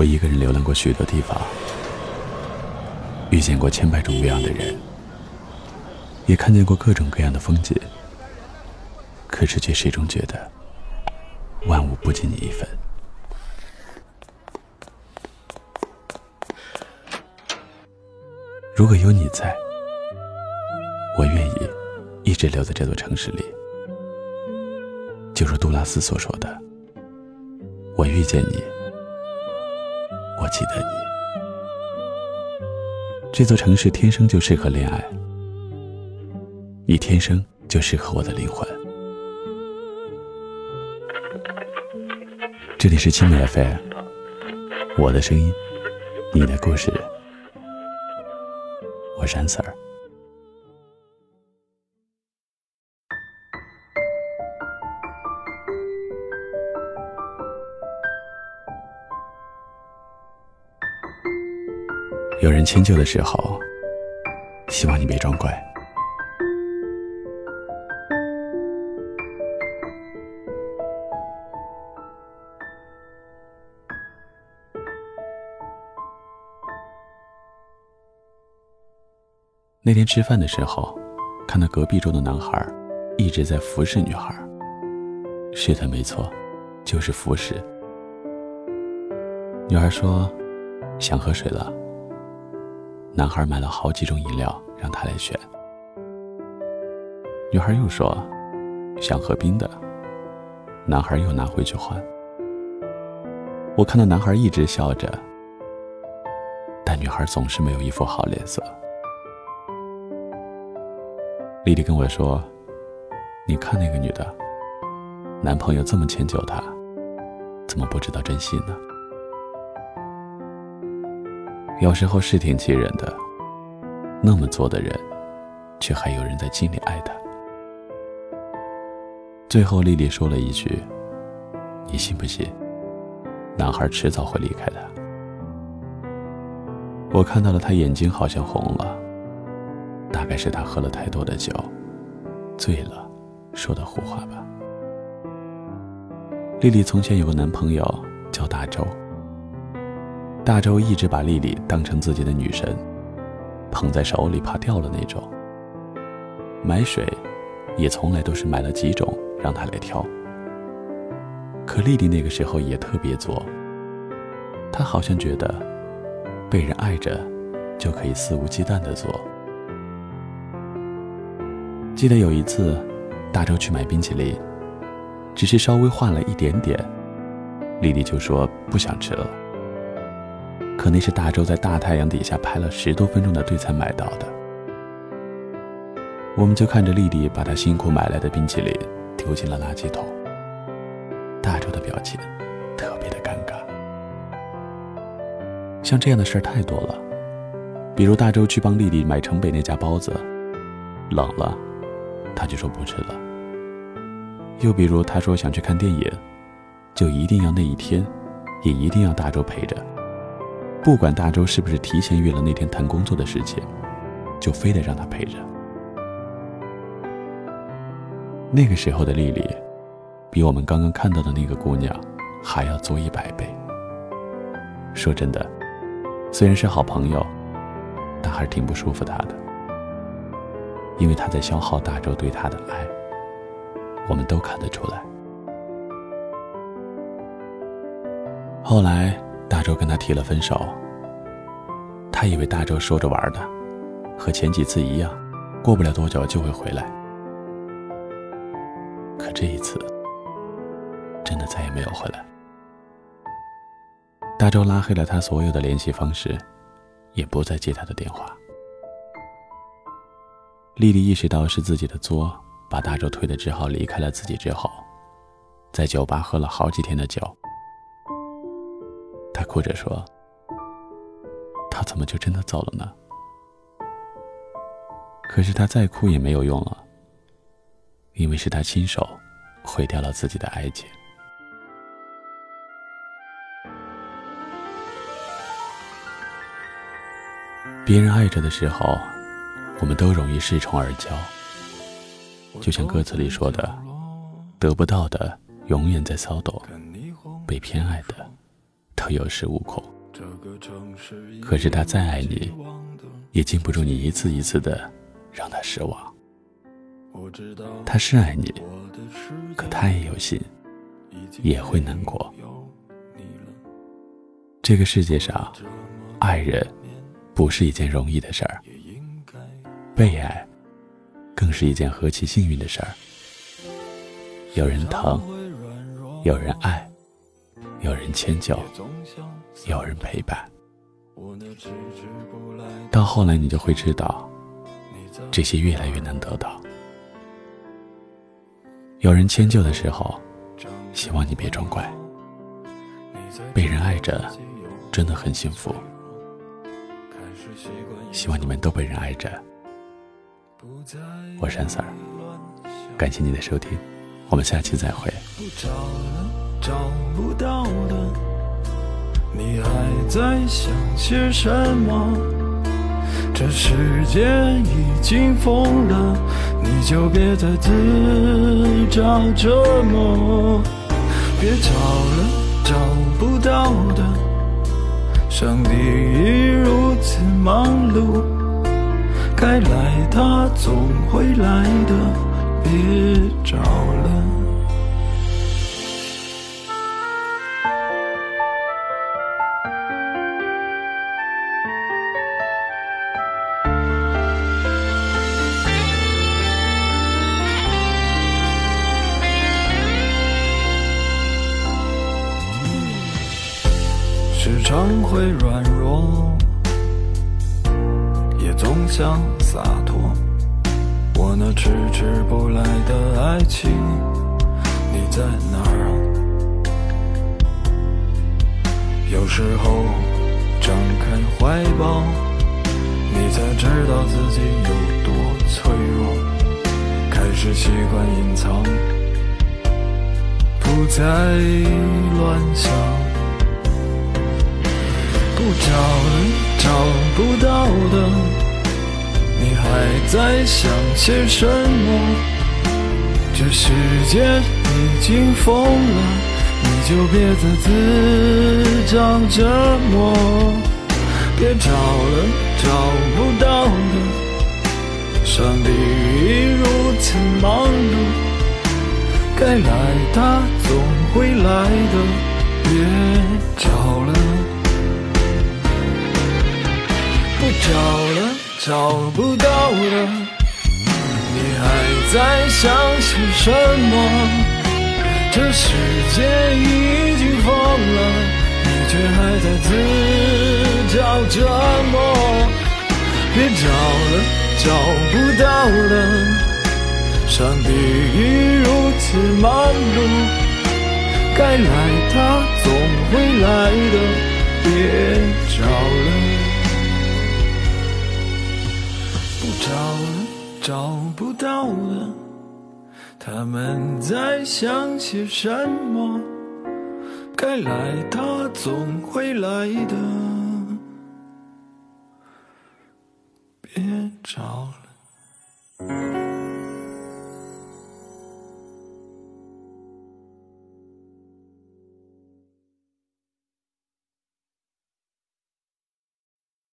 我一个人流浪过许多地方，遇见过千百种各样的人，也看见过各种各样的风景，可是却始终觉得万物不及你一分。如果有你在，我愿意一直留在这座城市里。就如杜拉斯所说的：“我遇见你，记得你。这座城市天生就适合恋爱，你天生就适合我的灵魂。”这里是青美 FM，我的声音，你的故事，我是安 Sir。有人迁就的时候，希望你别装乖。那天吃饭的时候，看到隔壁桌的男孩一直在服侍女孩。是的，没错，就是服侍。女孩说：“想喝水了。”男孩买了好几种饮料，让他来选。女孩又说：“想喝冰的。”男孩又拿回去换。我看到男孩一直笑着，但女孩总是没有一副好脸色。丽丽跟我说：“你看那个女的，男朋友这么迁就她，怎么不知道珍惜呢？”有时候是挺气人的，那么做的人，却还有人在心里爱他。最后，丽丽说了一句：“你信不信，男孩迟早会离开他？”我看到了他眼睛好像红了，大概是他喝了太多的酒，醉了，说的胡话吧。丽丽从前有个男朋友叫大周。大周一直把丽丽当成自己的女神，捧在手里怕掉了那种。买水，也从来都是买了几种让她来挑。可丽丽那个时候也特别作，她好像觉得被人爱着就可以肆无忌惮的做。记得有一次，大周去买冰淇淋，只是稍微换了一点点，丽丽就说不想吃了。可那是大周在大太阳底下排了十多分钟的队才买到的，我们就看着丽丽把她辛苦买来的冰淇淋丢进了垃圾桶。大周的表情特别的尴尬。像这样的事儿太多了，比如大周去帮丽丽买城北那家包子，冷了，他就说不吃了。又比如他说想去看电影，就一定要那一天，也一定要大周陪着。不管大周是不是提前约了那天谈工作的事情，就非得让他陪着。那个时候的丽丽，比我们刚刚看到的那个姑娘还要作一百倍。说真的，虽然是好朋友，但还是挺不舒服她的，因为她在消耗大周对她的爱，我们都看得出来。后来。大周跟他提了分手，他以为大周说着玩的，和前几次一样，过不了多久就会回来。可这一次，真的再也没有回来。大周拉黑了他所有的联系方式，也不再接他的电话。丽丽意识到是自己的作，把大周推的只好离开了自己之后，在酒吧喝了好几天的酒。他哭着说：“他怎么就真的走了呢？”可是他再哭也没有用了，因为是他亲手毁掉了自己的爱情。别人爱着的时候，我们都容易恃宠而骄，就像歌词里说的：“得不到的永远在骚动，被偏爱的。”会有恃无恐。可是他再爱你，也禁不住你一次一次的让他失望。他是爱你，可他也有心，也会难过。这个世界上，爱人不是一件容易的事儿，被爱更是一件何其幸运的事儿。有人疼，有人爱，有人迁就，有人陪伴。到后来，你就会知道，这些越来越难得到。有人迁就的时候，希望你别装乖。被人爱着，真的很幸福。希望你们都被人爱着。我是安 Sir，感谢你的收听，我们下期再会。找不到的你还在想些什么？这世界已经疯了，你就别再自找折磨。别找了，找不到的。上帝已如此忙碌，该来他总会来的。别找了。常会软弱，也总想洒脱。我那迟迟不来的爱情，你在哪儿？有时候张开怀抱，你才知道自己有多脆弱。开始习惯隐藏，不再乱想。不找了，找不到的，你还在想些什么？这世界已经疯了，你就别再自找折磨。别找了，找不到的，上帝已如此忙碌，该来他总会来的。别找了。找了找不到了，你还在想些什么？这世界已经疯了，你却还在自找折磨。别找了，找不到了，上帝已如此忙碌，该来他总会来的。别找不到了，他们在想些什么？该来，他总会来的。别找了。